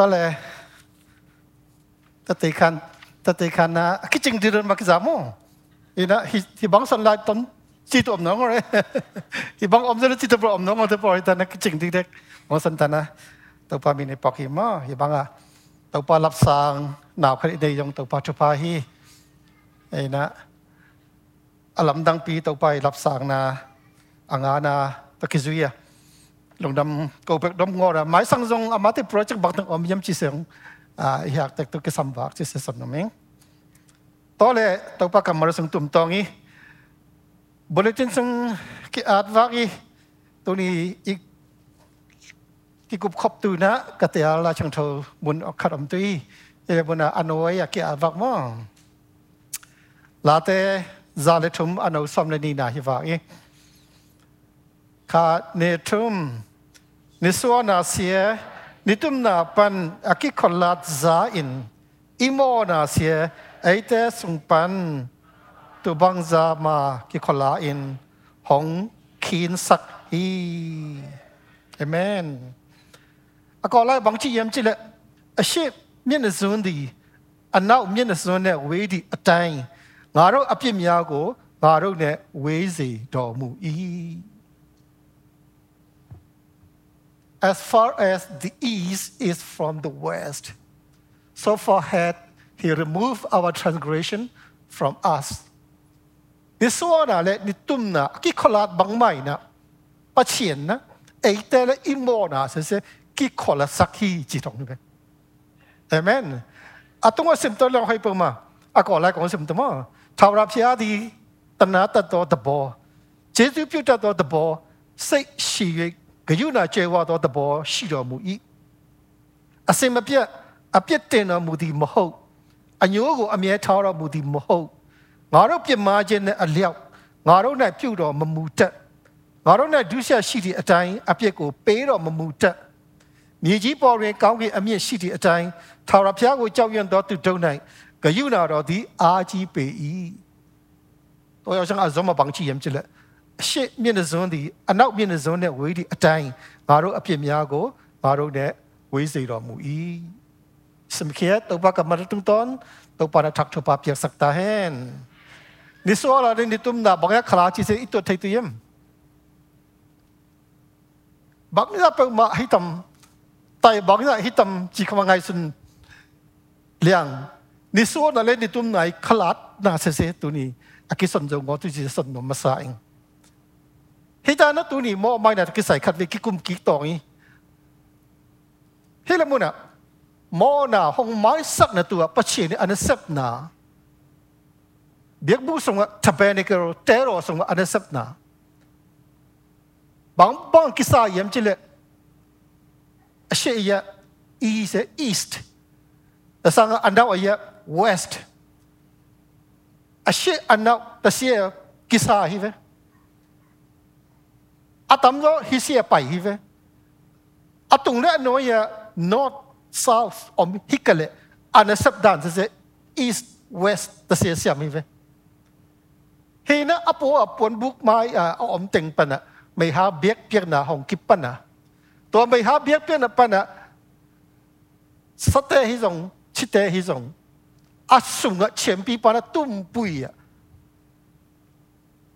Tole, tatikan, tatikan na, kicing di rin makizamo. Ina, hibang san lai ton, sito om nong ore. Hibang om zan sito bro om nong ore po, ita na kicing di dek. Mo san tana, tau pa mini poki mo, hibang a, tau pa lap sang, nao kari de yung tau pa chupa hi. Ina, alam dang pi tau pa lap sang na, angana, takizuya. Ina, lồng đâm câu bạc đâm ngõ ra máy sang dòng amat cái project bạc tăng om yam chi seng à hiạc tek tu cái sam bạc chi se son no meng to le to pa kam mar sang tum tong i bulletin sang ki at vak i tu ni i ki kup khop tu na ka te ala chang tho bun ok khat om tu i e buna anoi ya ki at vak mo la te za le thum ano som le ni na hi vak i ka ne thum นิสวนาเสียนิตุม nếu so na sia ni tum na pan aki kholat za in imo na sia aite sung pan tu bang za ma ki khola in hong khin sak hi. Amen. A ko lai bang chi yem chi le a shi mien na zun di a nau mien na zun ne we di a tai ငါတို့အပြစ်များကိုငါတို့နဲ့ဝေးစေတော်မူ၏ as far as the east is from the west. So far had he removed our transgression from us. This one le ni tum na ki kholat bang mai na pa chien na ei te le im mo na se se ki khola sakhi chi tong ni Amen. Atung sim to long hai pa ma. A ko lai ko sim to ma. Thao ra phia di tana ta to ta bo. ကျေးဇူးပြုတတ်သောတဘောစိတ်ရှိ၍ ဂယုဏကျေဝသောတဘောရှိတော်မူ၏အစင်မပြတ်အပြစ်တင်တော်မူသည်မဟုတ်အညိုးကိုအမြဲထားတော်မူသည်မဟုတ်ငါတို့ပြစ်မှားခြင်းနဲ့အလျောက်ငါတို့၌ပြုတော်မမူတတ်ငါတို့၌ဒုစရရှိသည့်အတိုင်းအပြစ်ကိုပေးတော်မမူတတ်မြေကြီးပေါ်တွင်ကောင်းကင်အမြင့်ရှိသည့်အတိုင်းထာဝရဘုရားကိုကြောက်ရွံ့သောသူတို့၌ဂယုဏတော်သည် အာကြီးပေ၏တော့ရောက်ဆောင်အစုံမပန်းချီယမ်ချလက် အရှိမျက်နှာစွန်းသည်အနောက်မျက်နှာစွန်းနဲ့ဝေးသည့်အတိုင်းငါတို့အဖြစ်များကိုငါတို့နဲ့ဝေးစေတော်မူ၏စမခေတုပကမရတုံတွန်တုပနာထက်ထပပြက်စက်တာဟန်နိစောလာရင်ဒီတုံနာဘငါခလာချီစေအစ်တုထိုက်တယမ်ဘငါပမဟိတမ်တိုင်ဘငါဟိတမ်ချီခမငိုင်စွန်လျံနိစောနာလေဒီတုံနိုင်ခလာနာစေစေတူနီအကိစံဇုံကိုသူစီစံနမဆိုင် hita na tu ni mo mai na ki sai khat ve ki kum ki tong i hela mu na mo na hong mai sak na tu pa chi ni an sep na biak bu song tabernacle tero song an sep na bang bang ki sa yem chi le ashe ya east east da sang andau ya west ashe anau da sia ki sa hi ve อาตมโยฮิเสียไปฮิเวอาตุงเลนโนย north south อมฮิกเลอันนั้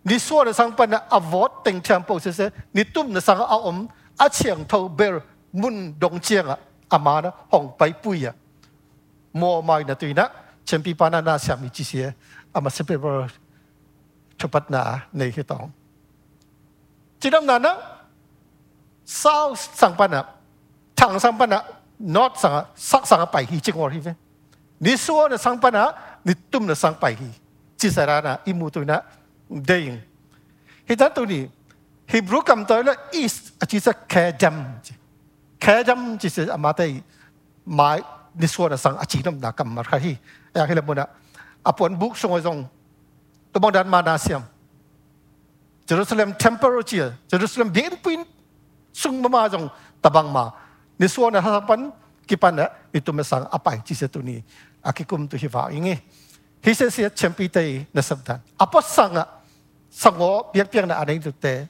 นสับดานจะ east west ตะเสียเสียมิเวเฮนะอปอปวนบุกไม้อ่าอมเต็งปะนะไม่หาเบียกเปียกนะหงกิปปะนะตัวไม่หาเบียกเปียกนะปะ ding hi ta tu ni hebrew kam tới là east a chi sa khe jam khe jam chi sa amate mai ni so sang à, a chi nam da kam mar kha hi. Ya hi la mona apon book song ojong to dan ma na jerusalem temple chi jerusalem bien pin sung ma ma tabang ma ni so na ha pan kipan na itu mesang apai chi sa tu ni akikum tu hi va ingi He says here, champitay na sabdan. Apo sanga, sango, piyak-piyak na anay dute,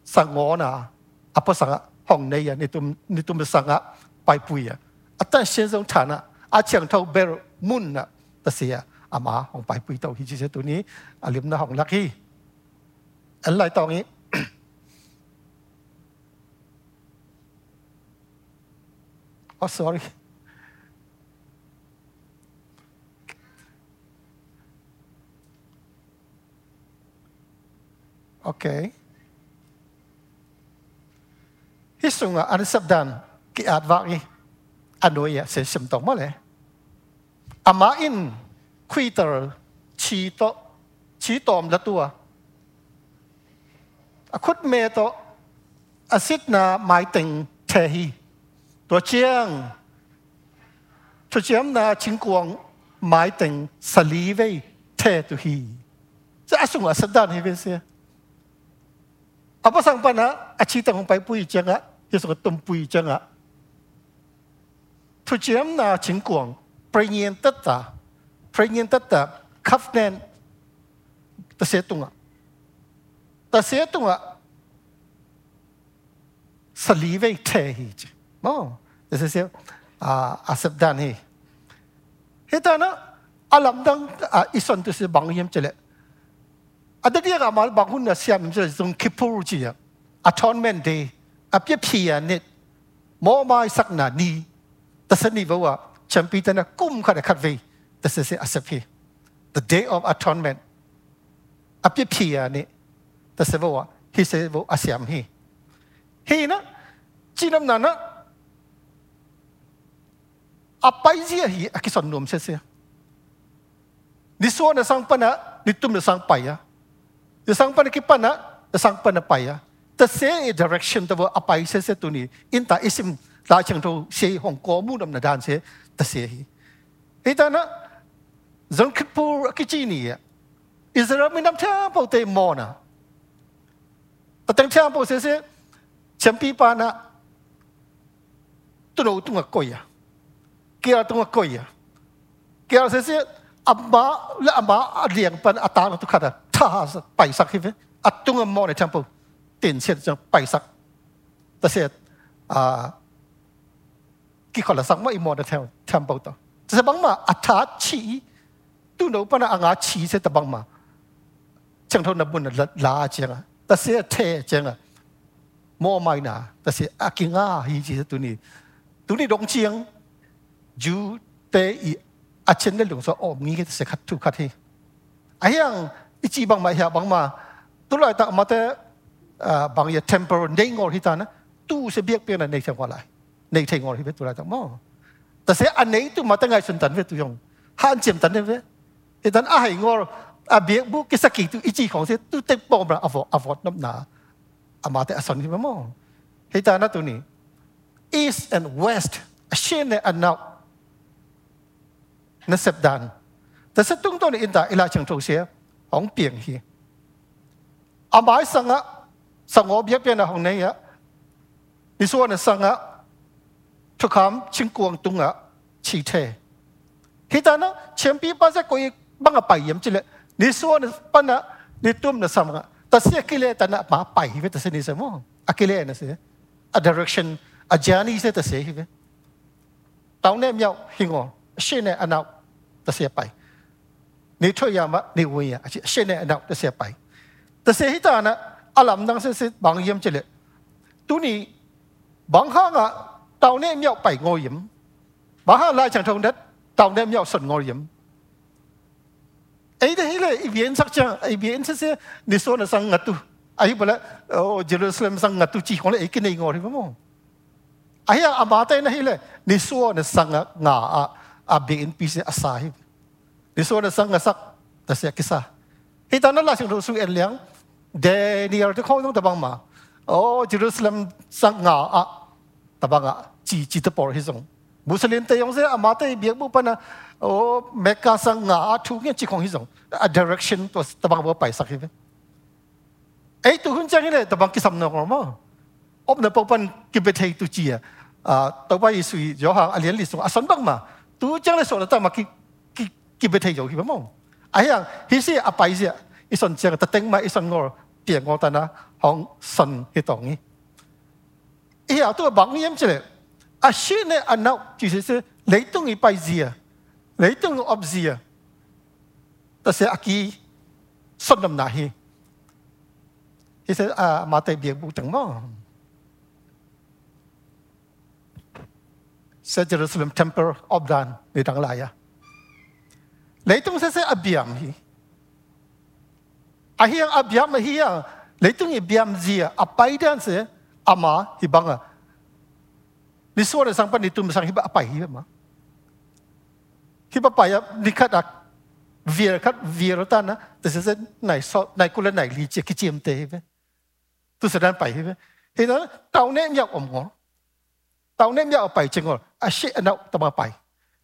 sango na, apo sanga, hong na yan, nitum, nitum sanga, paipuya. Atan siya zong tana, at siyang tau bero, mun na, tasiya, ama, hong paipuy tau, hiji siya tuni, alim na hong laki. Alay tao ngi, อ๋อ sorry Okay. Hisunga an sabdan ki adwagi anoya se simtong mole. Amain quitter chito chitom la tua. Akut me to asit na mai ting tehi. Tua chiang. Tua chiang na chingkuang mai ting salive te tu hi. Sa asunga sabdan hi vesia. Apa sang pana achita hong pai pui changa yeso ko tum pui changa. Tu chiam na ching kuang prenyen tata prenyen tata kafnen ta se tunga. Ta se tunga salive te hi. Mo, this is a asabdan hi. Hitana alam dang ison tu se bang yem chele. အတတိယကမှဘာခုနဆရာမင်းကျေစုံကိပူရူကြီးရ Atonement Day အပြည့်ဖြည့်ရနေ့မောမိုင်းစက်နာဒီတသနိဘောကချန်ပီတနကုမ်ခရခတ်ဝေးဒစ်စစ်အစဖီ The Day of Atonement အပြည့်ဖြည့်ရနေ့တသဘောဟိစေဘောအဆယမ်ဟိဟိနကျင်းနမ်နာအပိုင်ကြီးဟိအကိစွန်နုံဆဲဆဲဒီစောနဆောင်ပနဒီတုမဆောင်ပိုင်ရ Isang panikipana, isang panapaya. Ta se direction ta apai se se tuni. Inta isim ta chang to se hong ko mu nam na dan se ta se. Ita na zon kitpur kichini ya. Israel mi nam po te mona. Ta tang ta po se se champi pana tuno tunga koya. Kia tunga koya. Kia se se amma la amma liang pan atang tu kada. ฆ่าไปสักที่อัดจุงมอในเทมเพิลตินเสียจะไปสักแต่เสียกี่คนละสั่ไม่มอในเทมเทมเพิลต่อจะบังมาอัตฐาชีตู้เอาปนอ่างาชีเสียแต่บังมาเชิงท่านับบุญลาเจียงอะแต่เสียเทเจียงอะมอไม่น่ะแต่เสียอากิงอาฮีจีตัวนี้ตัวนี้ดงเชียงจูเตอีอาเชนได้หลงสออมงี้ก็จะเสียขัดทุกขัดที่ไอ้ยัง amma la amma liang pan atang tu kada ta pai sak hi atung am mo ne temple tin set jang pai sak ta se a ki khola sak ma i mo da temple to ta bang ma atha chi tu no pa na anga chi se ta bang ma chang thon na bun la la chang ta se the chang mo mai na ta se akinga hi ji tu ni tu ni dong chiang ju te i a chen le lung so om ngi ke se khat tu khat hi a yang i chi bang ma ya bang ma tu lai ta ma te bang ya temper nei ngor hi ta na tu se biek pe na nei chang wa lai nei thei ngor hi ve tu lai ta mo ta se an nei tu ma ta ngai sun tan ve tu yong han chem tan ve e tan a hai ngor a biek bu ke saki tu i chi khong se tu te pom ra avo avo nam na a ma te asan hi mo hi ta na tu ni east and west a shin ne an now na sep dan ta se tung to ni in ta ila chang thong se ของเ องเปียงฮีอาหมายสังะสังอเบียเปียนของนี้อะนิส่วนสังะทุกคำชิงกวงตุงะชีเทฮิตานะเชียมปีป้าจะกุยบังอะไปยมจิเลนิส่วนปันนะนิตุ้มนะสังะแต่เสียกิเลตนะมาไปฮิเวตเสนิสมองอะกิเลนะเสียอะ direction อะ journey เสียแต่เสียฮิเวตาวเนี่ยมีเอาหิงอเช่นเนี่ยอันเอาตเสียไป 你退呀嘛，你问呀，而且现在那这些白，这些他呢，阿兰当时是忙严之类，都你忙哈啊，到那庙拜我严，忙哈来讲通的，到那庙顺我严。哎，这hele 一边sagt ja, 一边这些你说的sang ngatu, ayo pula oh Jerusalem sang ngatu chi kong le ikin ngor hibo mo. Aya amate na hele ni so na sang nga a a bin pise asahib. đi Di suan sang sắc ta sia kisa. Hita na la sing ru su en liang de ni ar không chúng ta tabang ma. ô Jerusalem sang nga a tabang a chi chi te por hisong. Muslim te yong se ama te biak bu pana ô oh, Mecca sang nga a thu nge chi khong hisong. A direction to tabang bo pai sak ấy tôi hướng chân chang ta tabang kisam no ma. Op na popan kibethei tu chi ah, a. À, tàu bay suy gió hàng alien lịch sử à sẵn bằng mà tu chẳng là sổ là ta mà กิบไปเที่ยวหิบมองไอ้ยังฮิสิอาไปเสียอีส่วนเจียงตัดเต็งมาอีส่วนงอเตียงงอตานะห้องสันฮิตองนี้อีเอาตัวบังนี่ยังเจเลยอาชีเนี่ยอันนั้นจีเสียเลยต้องอีไปเสียเลยต้องอบเสียแต่เสียอากีส่วนนำหนาฮีฮิสิอามาเตเบียงบุจังมอง sa Jerusalem temple obdan ni dang laya Lah leitung saya saya abiam hi. Ahi yang abiam hi yang leitung lah abiam zia apa itu anse ama hibanga. banga. Di suara sampai itu misang hi apa hi ma? Hiba apa ya nikat ak lah. vir kat vir tana this is a nice so nai kula nai li che ki chim te hebe tu sedan pai hebe he na tau ne myak om ngor tau ne myak pai chin ngor a ah, shit anau ta ma pai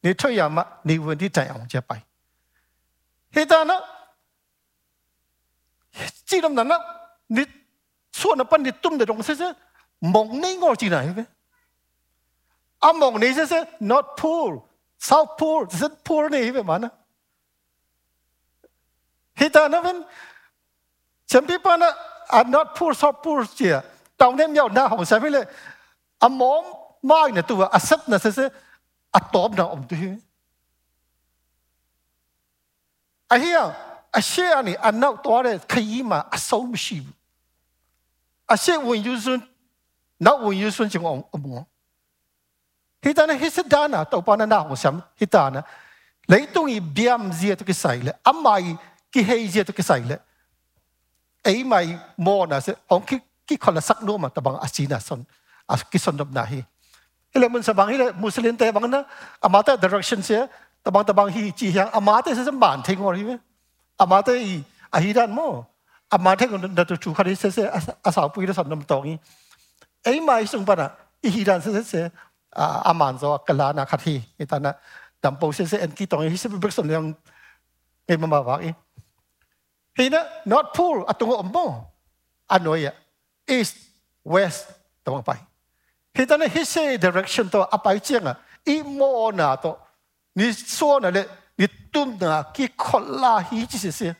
ni thoy ya ma ni wun di tai ang che pai hitana chi dam nana ni suo na pan ni tum de dong se se mong nei ngor chi nai ve mong nei se se not poor. South poor. Se poor nei ve mana hitana ven chấm pi pan I'm not poor, south poor chi tao nem yau na hong sa ve le a mom mai na tu a sep na se se a tom na om tu hi a hiya a she ani anau to re khai ma a so mi shi a she wen yu sun na wen yu sun jing om om hi ta na hi se da na to pa na na ho sam hi ta na lấy tung i biam zia to ki sai le amai ki hei zia to ki sai le. Ấy mày mò na se ông ki ki khol la sak no ma, ta bang asina son as ki son dop na hi. Ile mun sabang ile Muslim te bang na amata direction se tabang tabang hi chi yang amata se ban thing or hi amata i ahiran mo amata ko na tu chu khari se se asa pui da san nam tong hi ตะบังตะบางฮีจียังอามาเตเซซัมบานเทงอริเวอามาเตอีอาฮิดันโมอามาเทงดตุจูคาริเซเซอาสาวปุยดสันนำตองนี้ไอ้มาสุงปะนะอีฮิดันเซเซเซอามานซอกลานาคาทีไอตานะดัมโปเซเซเอ็นกีตองฮิเซบิบริกสันยังไมามาวากอีฮีนะ North Pole อตุงอมโมอันนอยะอิสเ West ตะวังไปเฮีตานะฮิเซ direction ตัวอไปเจียงอะอีโมนาตัว 你说那嘞，你蹲那去考拉稀就是些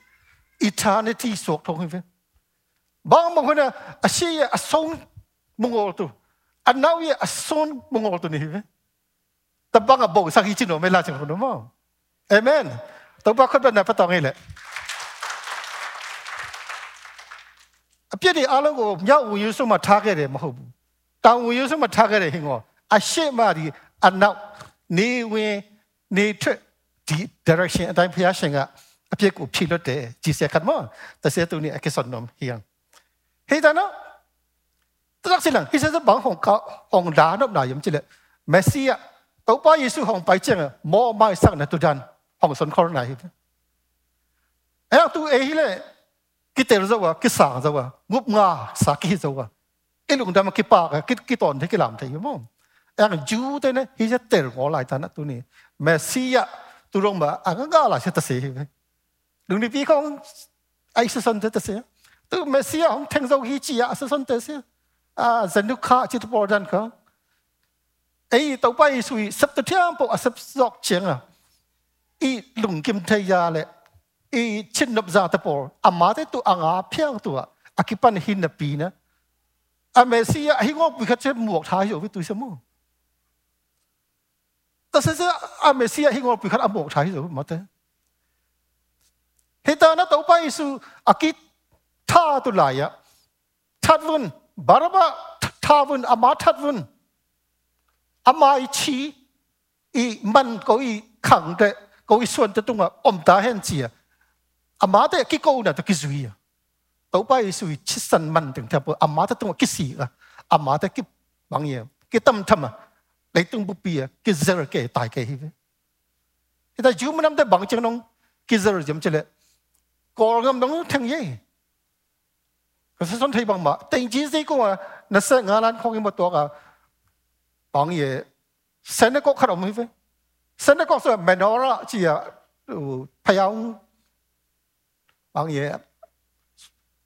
，eternity 所通的。帮忙呢，阿些也阿松蒙古都，阿那也阿松蒙古都呢。但帮阿帮上一斤我没拉成功的嘛，amen。但帮看到那不当的嘞。အပြစ်တွေအားလုံးကိုမြောက်ဝင်ယူဆုံးမှထားခဲ့တယ်မဟုတ်ဘူး။တောင်ဝင်ယူဆုံးမှထားခဲ့တယ်ဟင်ကောအရှိမဒီအနောက်နေဝင် နေထွက်ဒီ direction အတိုင်းဖျားရှင်ကအပြစ်ကိုဖြေလွတ်တယ်ဂျီဆက်ကတ်မတဆေတူနီအကိစနမ်ဟီယံဟေဒါနောตักสิลังฮิเซนบังของเขาของดานอบนายมจิเลเมสซี่อะตัวป้าเยซูของไปเจงมอไม่สักนะตุดันของสนครไหนเอ้าตัวเอฮิเลกิเตอร์จะว่ากิสางจะว่างุบงาสักกิจะว่าไอลุงดำกิปากกิกิตอนที่กิลามที่ยมงเอ้าจูเตนะฮิเซเตอร์งอหลายตานะตัวนี้ Messia tu rong ba anga à, ga la se ta se đừng đi vi không ai sẽ sân thế ta sẽ tu Messia không thành dấu hi chi à sẽ sân thế sẽ à dân nước khác chỉ tu bỏ dân không? Ấy tàu bay suy sắp tới thiên bộ à, sắp dọc chiến à. Ý lùng kim thay ra lệ. Ý chân nộp ra tập bỏ. À mà thế tu ăn à phiang tu à à kí pan hin nạp bì nè. À Messia hi ngọc bị khát chế muộc thái rồi với tu sẽ mua. Ta sẽ a me sia hi ngor pi khat amok thai zo ma te hita na to pai su akit tha tu la ya that vun baraba, tha vun ama that vun ama chi i man ko i khang te ko i suan te tunga om ta hen chi ama te ki ko na ta ki zui ya to pai su chi san man teng ta po ama ta tunga ki si a ama ta ki bang ye ki tam tham a lấy tung bút bia cái giờ kể tại cái hive ta chú mình làm tới bằng chân nông kia giờ dùm chơi lệ. Có ngâm nông thằng gì? Có sẽ thấy bằng mà. Tình chỉ gì cũng à nó sẽ ngang lan không một tổ cả à. bằng gì? Sẽ nó có khát ông phải sẽ nó có sự mệt đó là chỉ à phải ông. Bằng gì?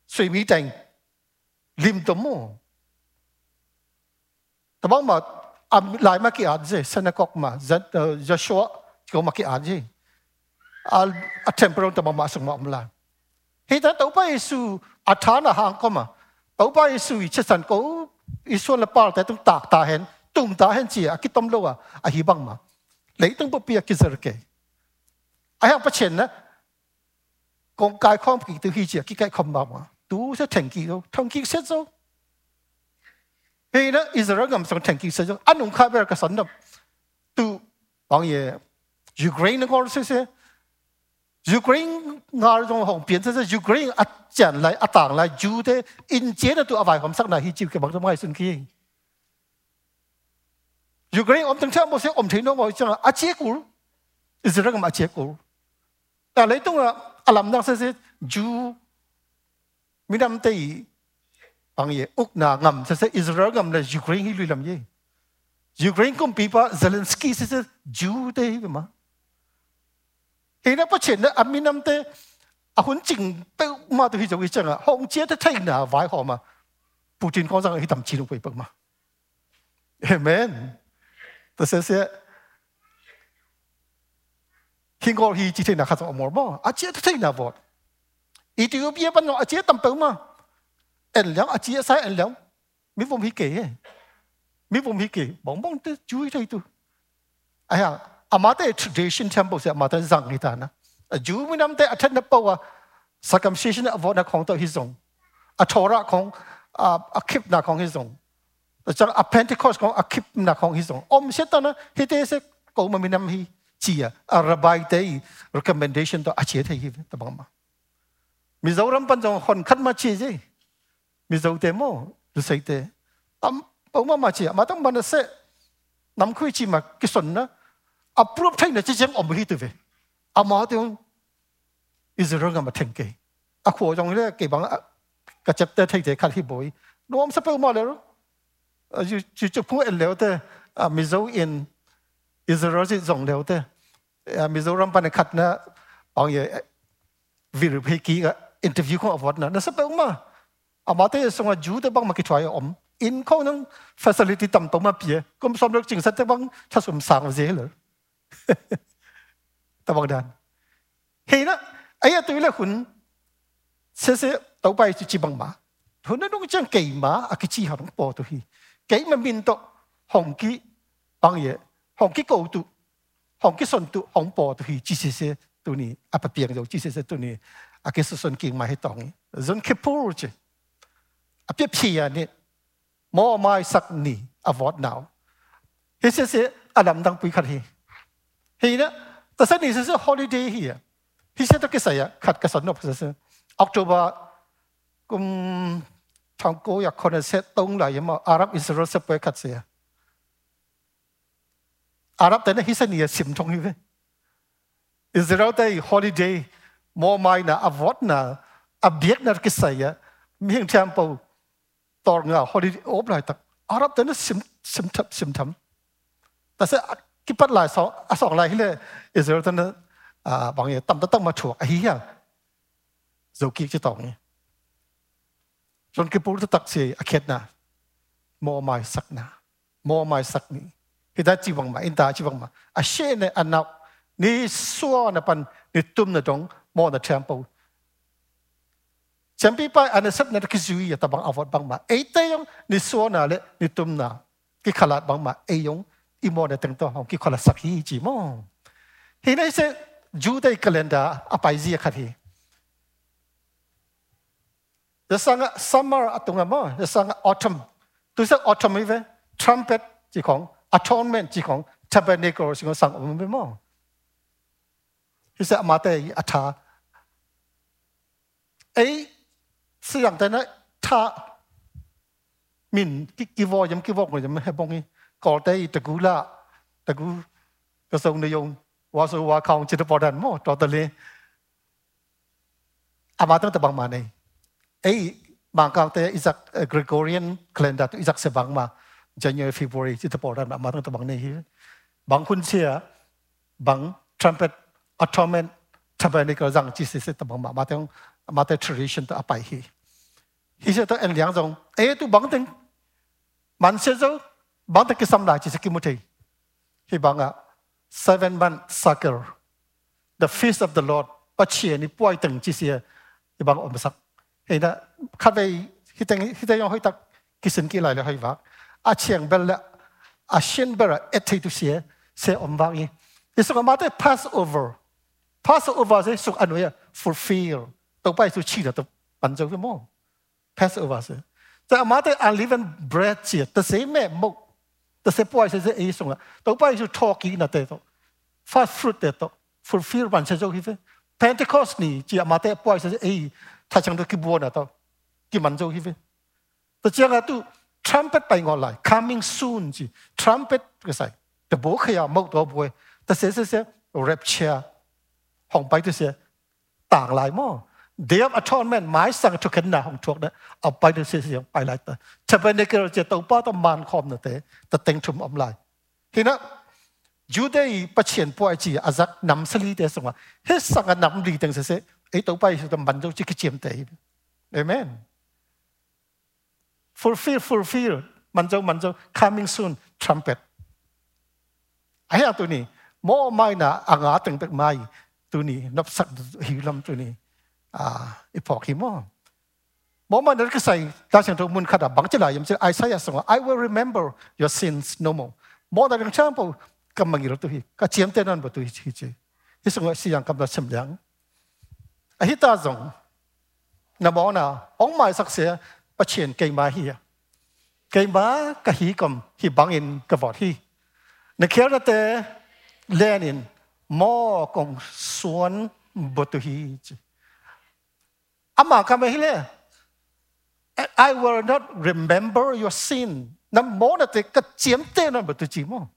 Suy nghĩ tình liêm tấm mồ tao bảo mà làm lại mà kia gì? Sẽ nó có mà rất ờ, Joshua ko maki anji al a temporal ta mama sang ma umla he ta to pa isu athana hang koma to pa isu i chesan ko isu la par tung tak ta hen tung ta hen chi a ki tom lo a bang ma lei tung pi a ki zer ke pa chen na con cái không kỳ từ khi chỉ cái cái không bằng mà. Tú sẽ thành kỳ đâu, thông kỳ sẽ đâu thì đó, Israel ngầm sống thành kỳ sẽ đâu anh cũng khai bờ cái sản phẩm tu bằng ye Ukraine có sẽ sẽ Ukraine ngar dong hong pian thế. Ukraine at lại lai tảng lại ju thế. in che na tu vài hôm sak na hi chịu cái bằng dong ai sun ki Ukraine ông từng chơi một số ông thấy nó oi cho là che kur is ra gam a che kur ta lai tung alam đang se se ju mi nam te bang ye uk na ngam se se Israel gam là Ukraine hi lui lam ye Ukraine kom pipa Zelensky se se ju thế hi ma 伊那不请的阿米那么的啊，很紧被骂到去就会这啊，红姐的听啊，歪好嘛，不仅讲上去谈钱都会不嘛，Amen。但是说，听讲去之前那还是冇冇，阿姐的听那冇，伊就要毕业班咯，阿姐谈不嘛，按两阿姐晒按两，没风气给，没风气给，忙忙的注意态度，哎呀。amate tradition temple se amata zang ni ta na a ju mi nam te attend na pawa circumcision avo na khong to hizong a thora khong, a khip na khong hizong cho a pentecost khong, a khip na khong hizong om se ta na hi te se ko ma mi nam hi chi a. Rabai te recommendation to a che the hi ta bang ma. Mizoram pan jong hon khat ma chi ji mizou te mo du sei te. Am pau ma ma chi ma tang ban se, nam khui chi ma ki son na approve thai na chi jeng om hi tu ve a ma te is rong ma theng ke a kho jong le ke bang ka chap te thai te khat hi boy nom sa pau ma le ro ju ju chu pu en le te a mi zo in is ro ji jong le te mi zo ram pan khat na bang ye vi ru pe ki ga interview ko avot na nasa pa uma amate songa ju te bang makitwai om in ko nang facility tam to ma pie kom som lok jing sa te bang tha sum sang je le ta bang dan he na ai tu le hun se se tàu bay chi bang ma hun na dong chang kei ma a ki chi ha dong po tu hi kei ma min to hong ki bang ye hong ki ko tu hong ki son tu hong po tu hi chi se se tu ni apa piang jo chi se se tu ni a ke su son king ma he tong zon ke pur che a pe pia ni mo mai sak ni a vot now he se se adam dang pui khat hi he na ta sa ni se holiday here. he said, okay, say, cut the sun up. october kum thang ko ya con se tong la yama arab israel se pe khat say arab ta na hi se ni sim thong hi israel ta holiday mo mai na avot na abiek na kisaya ming temple tor nga holiday, op lai tak. Arab tan sim sim thap sim tham. Ta sẽ cái bắt lại sọ à sọ lại cái Israel tên là à bằng cái tâm tâm mà chuộc ấy à. Dầu kia cái tổng này rồi cái bút tắc sĩ à khét na mò mai sắc na mò mai sắc ni thì ta chỉ bằng mà, in ta chỉ bằng mà. À xe này ăn nào. Ni xua na pan ni tum na trong mò na temple chẳng biết bao anh à, sắp nên cái duy à, ta bằng avoid bằng mà. Ấy tay ông ni xua na lệ ni tum na cái khát bằng mà, ấy Yong i mo na tang to hong ki khola sak hi chi mo he na se jude calendar apai zia khat hi the sang summer atunga mo the sang autumn tu sa autumn ve trumpet chi khong atonement chi khong tabernacle sing sang um be mo he sa ma te atha ai siang te na tha min ki ki vo yam ki vo ko yam he bong ko te te gu la te gu ka song ne yong wa so wa khong chi te po dan mo to te le ama tang te bang ma nei ei bang ka te isak gregorian calendar tu isak se bang ma january, february chi te po dan ma tang te bang nei hi bang kun sia bang trumpet, atonement tabernacle zang chi se se te bang ma ma tang mà tại tradition ta bài hi. Hi sẽ ta anh liang rong ấy tu bằng tiếng man sẽ zo bằng tiếng cái sam lại chỉ sẽ kim một hi bằng à seven month cycle the feast of the Lord. Bắt chia ni bôi chi chi sẽ hi bằng ôm sắc hi na khát về hi khi hi tiếng hơi tắc cái sinh kia lại là hơi vác. À chiang bel là a shin bera ethei tu se se om thì isu ma te pass over pass over se suk anu ya fulfill. To pai su chi da to ban zo mo pass over se ta ma te unleavened bread chi ta se me mo the se poi se se e sung to pai su talk na te to fast fruit te to fulfill ban se jo hi fe Pentecost, ni chỉ mà thế bôi sẽ ấy ta chẳng được ki buồn na to ki man jo hi fe to chỉ ga tu, trumpet pai ngọn lại coming soon chỉ trumpet cái sai. The bố khi à to bo bôi ta se sẽ sẽ rapture hong pai tôi sẽ tang lại mò Day of Atonement หมายสั่งทุกขณะของทุกนะเอาไปดูเสียงไปlại ta จะเป็นในกระเจตตัวป้าต้องมันคอมนะเตแต่เต็งชุมอมไลทีนั้นยูได้ประเชียนป่วยจีอาจักนำสลีเดสงว่าเฮ้สังกันนำลีดังเสียไอ้ตัวไปสุดมันจะจิกเจียมเตยเอเมน fulfill fulfill มันจะมันจะ coming soon trumpet ไอ้ตัวนี้มอไม่นะอ่างอาตึงตึก ไม่ตัวนี้นับสักหิลำตัวนี้อ่าอีพอกี่มอมอมันนั่นก็ใส่ตาเสียงตัวมุนขนาดบังจะไหลยังจะไอ้ใส่ยังว่า I will remember your sins no more มอนั่นยังช่างปุ๊ cầm bằng nhiều tuổi cả chiếm tên ăn bữa tuổi chi chi hi sung si yang cầm là chim liang a hi ta zong na bo na ong mai sak se pa chen cây ma hi cây ma ka hi cầm hi bang in ka vọt hi na khéo ra te lenin mo kong suan bữa tuổi hi chi 아마 가면 힐래. I will not remember your sin. 난 뭐나 때까 잼때는 뭐 듣지 뭐.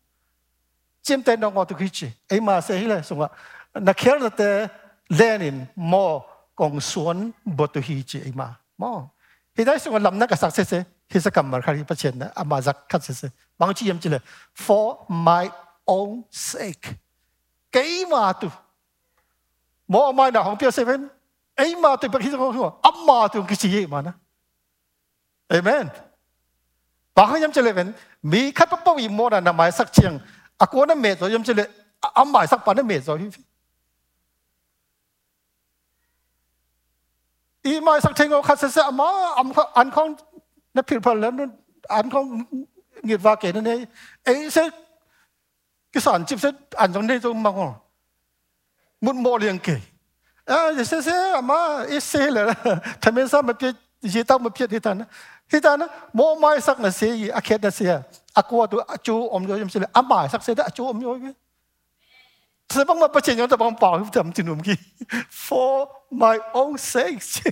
잼때는 거 어떻게 했지? 에마 세 힐래. 송아. 나 캐럴 때 레닌 뭐 공수원 뭐 듣지 에마. 뭐. 히다이 송아 람나가 삭세세. 히사 감말 칼이 빠치나 아마자 카세세. 망치 염질래. For my own sake. 게이마 두. 뭐 마이나 홍표 세븐 ấy mà tôi bắt hít không âm mà tôi cái gì mà na amen. Bà không nhắm chơi lên mi khát bắt bao nhiêu là nằm mãi sắc chiang à cô nó mệt rồi nhắm chơi lên âm mãi sắc bắn nó mệt rồi. Ý mà sắc chiang khát sẽ sẽ mà âm ăn không nó phiền phức lắm ăn không nghiệt va kể nên ấy sẽ, cái sản chip sẽ ăn trong đây tôi mong một mô liền kể. Ờ, à se se mà ít se là tham gia mà biết gì tao mà biết thì ta nó thì ta nó mai sắc là se gì? À, Akhet là se akua tu acu om yo yam sile ama sak se da acu om yo ke sebang ma pachen bảo, tabang pa tam tinum ki for my own sake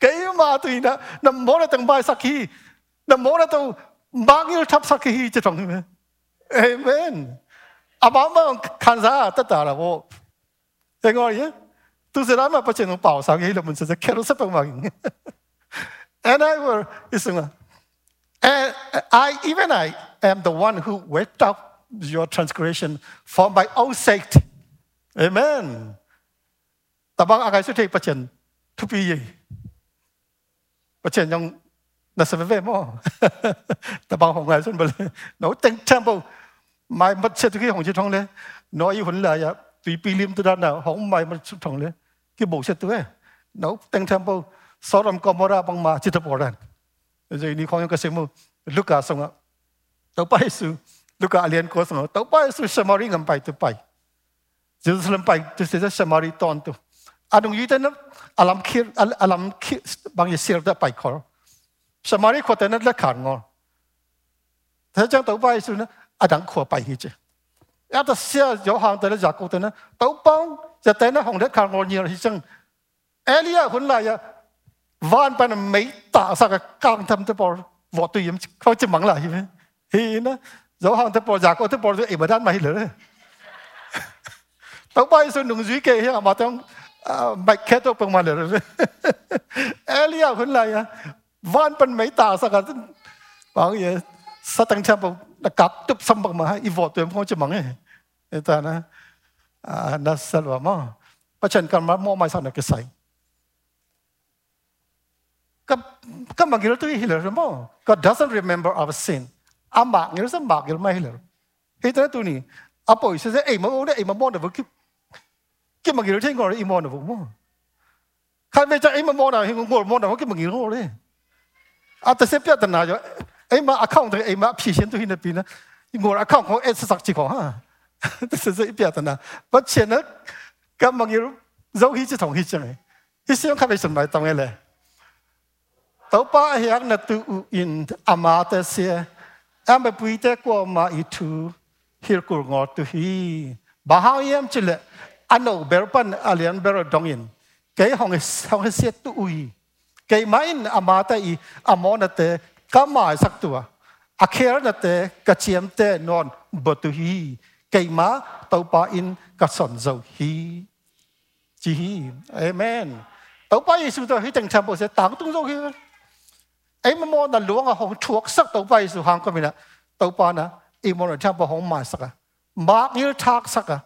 cái mà tụi nó nó muốn là từng bài sắc khi nó mỗi là từng bao yêu thắp sắc khi chứ trong amen. À bà mà khán giả tất cả là vô. Thế ngồi nhé tu sẽ làm mà bắt chân bảo sắc khi là mình sẽ kéo sắp bằng and I were is and I, even I am the one who wiped out your transgression for my own sake. Amen. Tabang agay su tay pachen tupi ye. Pachen yung nasa bebe mo. Tabang hong ay sun bale. No teng temple. Mai mat se tu ki hong chi thong le. No yi hun la ya. Tùy pi lim tu dan na hong mai mat su thong le. 기복세트에 나 땡템포 소름 거모라 방마 지도 보란 이제 니 공연 것이 뭐 루카 성아 또 빠이스 루카 알리안 코스마 또 빠이스 샤마리 간 빠이 또 빠이 제루살렘 빠이 뜻에서 샤마리 톤도 아동 유대는 알람 키 알람 키 방이 시르다 빠이 콜 샤마리 코테는 라칸고 대장 또 빠이스는 아당 코어 빠이 이제 야다 시아 요한 때는 자꾸 때는 또 빠이 อถ้าจังต่อไปสุนะอาดังขอไปฮิจอาแต่เสีย有行แต่ละจากกูแต่นั้นต่อไปจะแต่นั้นของเด็กขาดงอเนี่ยฮิจังเอลียคนไรอะวันไปนั้นไม่ตาสักกลางทำตัวบอลวอดตัวยิ้มเขาจะมังไรใช่ไหม hi nó dấu hàng thế bỏ giả có thế bỏ rồi mà đan mày lỡ tao bay xuống nung duy kê mà tao mạch khét tao bằng mà lỡ Elia hun lại à van pan mấy tà sao cả bảo gì sa tăng chăm bảo là cặp tụp xăm bằng mà i vọt tuyệt không chỉ mắng ấy ta na à na salwa mà bắt chân cầm mà mua mai sao nó cái sai các các mà cái đó tôi hiểu rồi mà God doesn't remember our sin amak ngir sa mak ngir mai ler hita tu ni apo se se ei ma o de ei ma mo de ki ki ma ngir theng ngor i mo na mo khai ve cha ei ma mo na hi ngor mo na ki ma ngir ngor le a ta se pya ta na jo ei ma account de ei ma phi sien tu hi na pi na 我来看我一十几个 그래서 이비하다나 버체는 까망이로 저기 저 동기 좀 이시영 카베션 말 땅에래 taupa hiak na tu u in amate se ambe puite ko ma itu hir kur ngot tu hi bahau yem chile ano berpan alian bero dongin ke hong hong se tu ui ke main amata i. Amona te kamai sak tu a akher na te kachiem te non botu hi cây má tàu ba in cả sòn dầu hi chỉ hi amen. Tàu ba yesu to hi chẳng chăm bo sẽ tang tung dầu hi ấy mà mua là luống à hồng chuộc sắc tàu bay su hàng có mình à tàu ba na ý mua là chăm bao hồng mà sắc à mạc như thác sắc à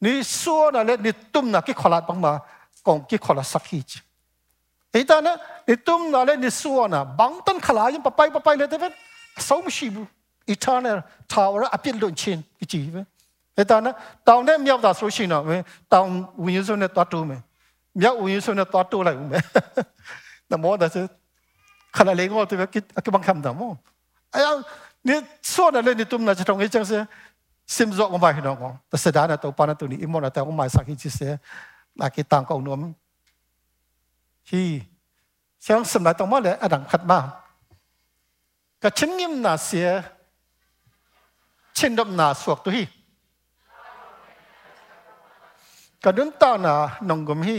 ni xua là lên ni tum là cái kholat bằng mà, còn cái kholat sắc hi chứ. Ấy ta na ni tum là lên ni xua na bằng tân khala yung papai papai lên thế sáu sống shibu eternal tower a pin don chin ki chi ve e ta na taw ne myaw ta so shin na ve taw win yin so ne twat tu me myaw win yin so ne twat tu lai u me na mo da se khana le ngo tu ve ki ki bang kham da mo a ya ni so na le ni tum na cha tong e chang se sim zo ko ba ki dong ko ta se da na to pa na tu ni i mo na ta ko mai sa ki chi se na ki tang ko nom hi xiang sam na tong ma le a dang khat ma ka chim ngim na se ชินดับนาสวกตุฮีกระดุนตานานองกุมฮี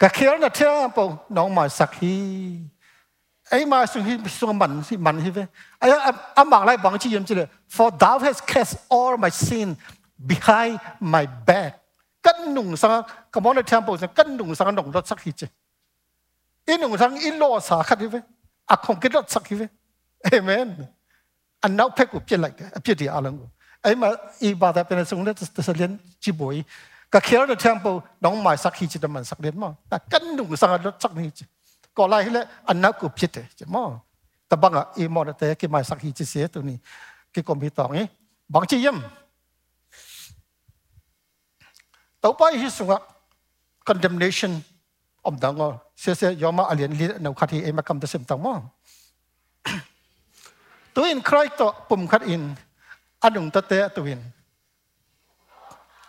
กระเคียวนะเที่ยงปงน้องมาสักฮีไอ้มาสุฮีสุงมันสิมันฮีเวไอ้อามักไรบังจีเยี่ยมจิเลย for thou has cast all my sin behind my back กันหนุ่งสังกมอนเที่ยงปงสังกันหนุ่งสังนองรถสักฮีเจอีหนุ่งสังอีโลสาขัดฮีเวอักคงกิดรถสักฮีเวเอเมน อันนั้นเพ่กุเปลี่ยนอะไรกันเปลี่ยนที่อ ตัวอินครอยตัวปุ่มคัดอินอันดุงตะเตะตัวอิน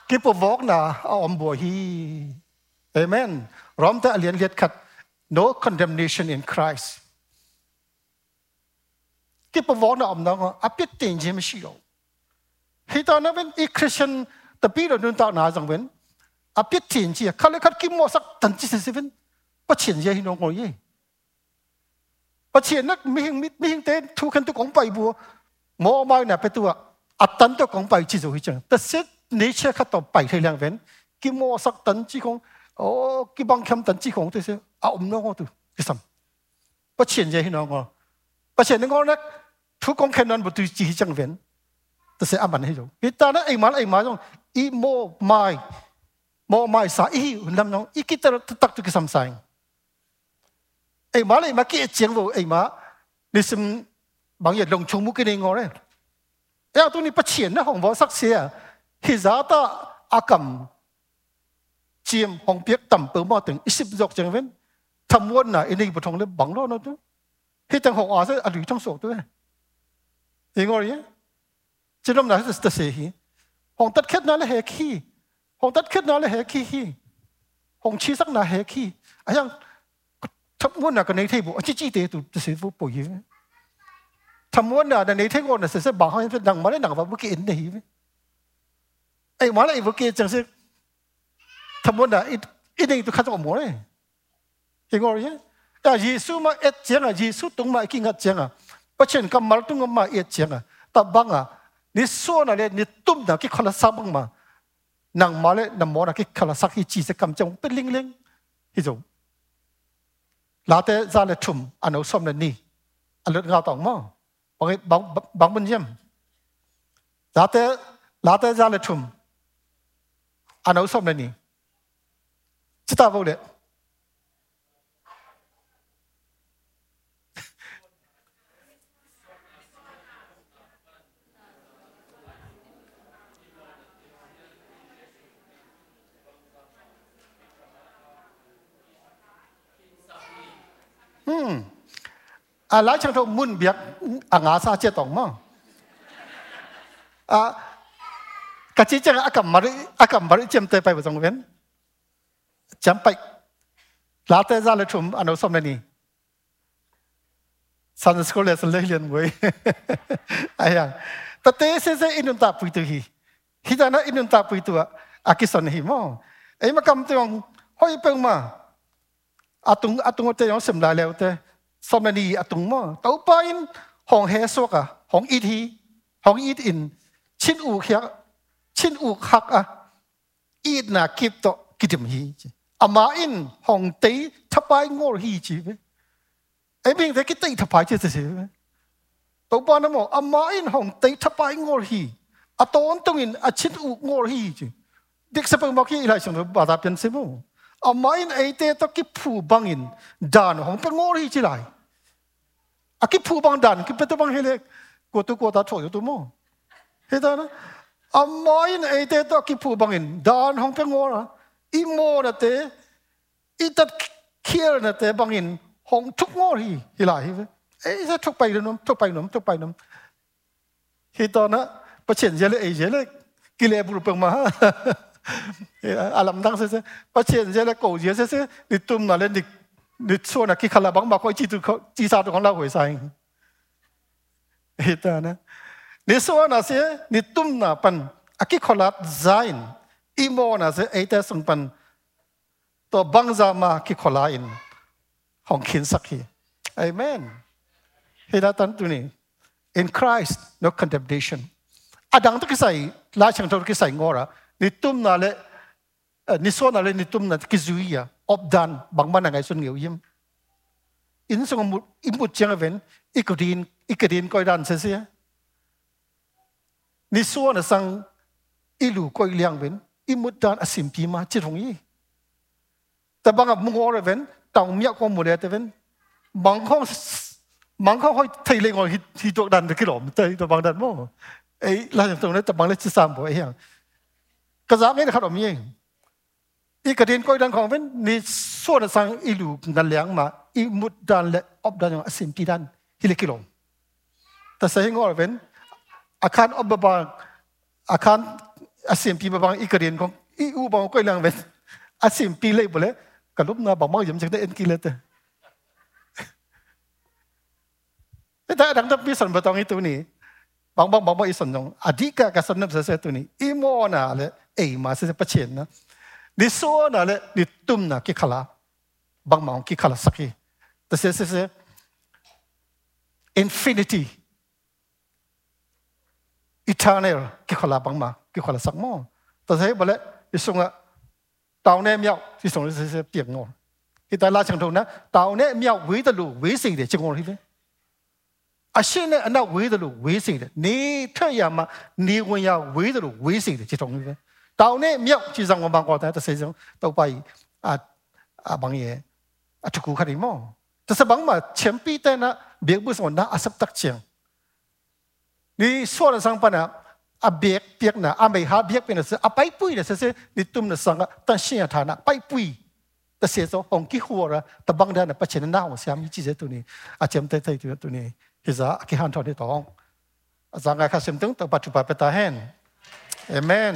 กิปวอกนะเอาอมบัวฮีเอเมนร้อมตะเลียนเลียดขัด no condemnation in Christ กิปวอกนะอมน้องอภิตินจิมชิโอฮิตอนนั้นเป็นอีคริสเตียนตะปีเราดูนตานาจังเว้นอภิตินจิเขาเลยขัดกิโมสักตันจิสิเว้นก็เฉียนเยฮินองโอ้ย ปะเชียนักมีหิงมิมีหิงเตทุกันตุกองไปบัวหมอมาเนี่ยไปตัวอัตันตุกองไปจิจุหิจังแต่เซ็ตนี่เชื่อขัดต่อไปเทียงเว้นกิโมสักตันจีคงโอ้กิบังคำตันจีคงตัวเสียอาอมน้องตัวกิสัมปะเชียนใจให้น้องอ่ะปะเชียนน้องนักทุกองแค่นั้นบุตรจีหิจังเว้นแต่เสียอามันให้จงพิจารณาไอ้มันไอ้มาจงอีโมไม่โมไม่สาอีหุ่นดำน้องอีกิตระตักตุกิสัมสัง ai má lại má kia chiến vô ai má, đi xem bằng nhiệt đồng chung mũ cái này ngon đấy. Eo à, tôi đi bắt chiến nó hỏng võ sắc xe à. khi giá ta a cầm chiêm hỏng biết tầm bờ mò từng ít xếp dọc chẳng vết thầm quân là anh ấy bật thằng lên bằng đó, nó chứ. Khi chẳng hỏng ở sẽ ở trong sổ tôi thì ngồi đấy chứ năm nào sẽ tự xử hi hỏng tất khét nó là hệ khi. Hỏng tất khét nó là hệ khi hi hỏng chi sắc là hệ khi. À rằng thấp muốn là cái này thấy bộ chỉ chỉ thế tụ sẽ vô bồi yếu thầm muốn là cái này thấy con là sẽ sẽ bảo hay đằng mà đấy đằng vào bất kỳ in đấy ấy mà lại bất kỳ chẳng sẽ thầm muốn là ít ít đây tôi khát vọng muốn đấy thì ngồi à Giêsu mà ít chẳng à Giêsu tung mà kinh ngạc chẳng à. Bất chân cầm tung mà ít chẳng à. Ta băng à ni so na le ni tum na ki khala sa bang ma nang ma le na mo na ki khala sa ki chi se kam chang pe ling ling hi zo late zale thum ano som na ni alut nga tong mo bang bang bang bun jem late late zale thum ano som na ni chita bo le à lái chẳng đâu muốn biết à ngã sa chết tổng mà. À cái chỉ chẳng à cầm mà à cầm mà chém tay bay vào trong bên chém bay lá tay ra lại chùm anh nói xong này Sunday school lesson lấy liền với ai à. Ta tế sẽ sẽ inun ta bùi tu hi hi ta nói inun ta bùi tu à cái son hi mà ấy mà cầm tiếng hoi bưng mà. À, atung atung à, tay ông xem la leo tay so many atung mo. Tau pa in, hong he so ka, hong it hi, hong it in, chin u khya chin u khak a, it na kip to kitim hi ama in, hong te thapai ngor hi chi be. Ai bình thế cái tây thapai chi chi tau pa na mo, ama in, hong te thapai ngor hi. A ton tung in, a chin u ngor hi chi. Dik sa pang mo ki ilai sung ba da pian se mo. อามาอินไอเตตะกิผู้บังอินดานของเป็นงอรีจิไลอากิผู้บังดานกิเป็นตัวบังเฮเลกูตัวกูตาโชยตัวมเฮตานะอามาอินไอเตตะกิผู้บังอินดานของเป็นงอระอีโมนะเตอีตัดเคียร์นะเตบังอินของทุกงอรีฮิไลเอ้ยทุกไปนุ่มทุกไปนุ่มทุกไปนุ่มเฮตานะประเชิญเยเลเอเยเลกิเลบุรุเปงมา alam dang se se pa chen je le ko je se se ni tum na le ni ni so na ki khala bang ma ko chi tu chi sa tu kong la hoi sai eta na ni so na se ni tum na pan aki kholat zain i mo na se eta sung pan to bang za ma ki khola in hong kin sakhi amen heda tan tu ni in christ no condemnation adang to ki sai la chang to ki sai ngora ni tum na le ni so na le ni tum na ki zuia op dan bang man ngai sun ngeu yim in song mu in mu chang ven ikudin ikudin koi dan se se ni so na sang ilu koi liang ven imut dan asim pi ma chi thong yi ta bang ab mu ngor ven tong mya ko mu le te ven bang khong bang khong hoi thai le ngor hi hi tok dan de ki lom te to bang dan mo ai la jang tong le ta bang le chi sam bo ai yang กษัตริย์ไม่ได้ขัดอมีอีกระเด็นก็ดันของเป็นนี่ส่วนสังอิลูกันเลี้ยงมาอีมุดดันและอบดันอย่างสิมปีดันฮิเลกิโลแต่เสียงว่าเป็นอาคารอบบางอาคา 哎 ma sese 你说哪里？你蹲 na, ni 帮忙去卡 na ni tum，infinity，eternal，kikala bang ma kikala sakhe mo, ta sese bale ni sunga taone miok ni sunga sese tiok mo, ni ta la. tao nè miệng, chỉ rằng bằng quả ta ta xây dựng, tao bay à à bằng ye à chụp khai mò. Ta sẽ bằng mà chém pi tên á biết bữa à, sau na asap tắc chiang ni so là sang pana à biết biết na à mấy ha biết bên là sẽ à bay pui là sẽ sẽ ni tum là sang á tan xin à thà na ta sẽ cho hồng kí hùa ra ta bằng ra na bắt chén na hồng xem chỉ sẽ tụi à chém tay tay tụi ni à, cái à, giá cái hàng thọ đi tao rằng cái khá xem tướng, tao bắt chụp bài ta hen Amen.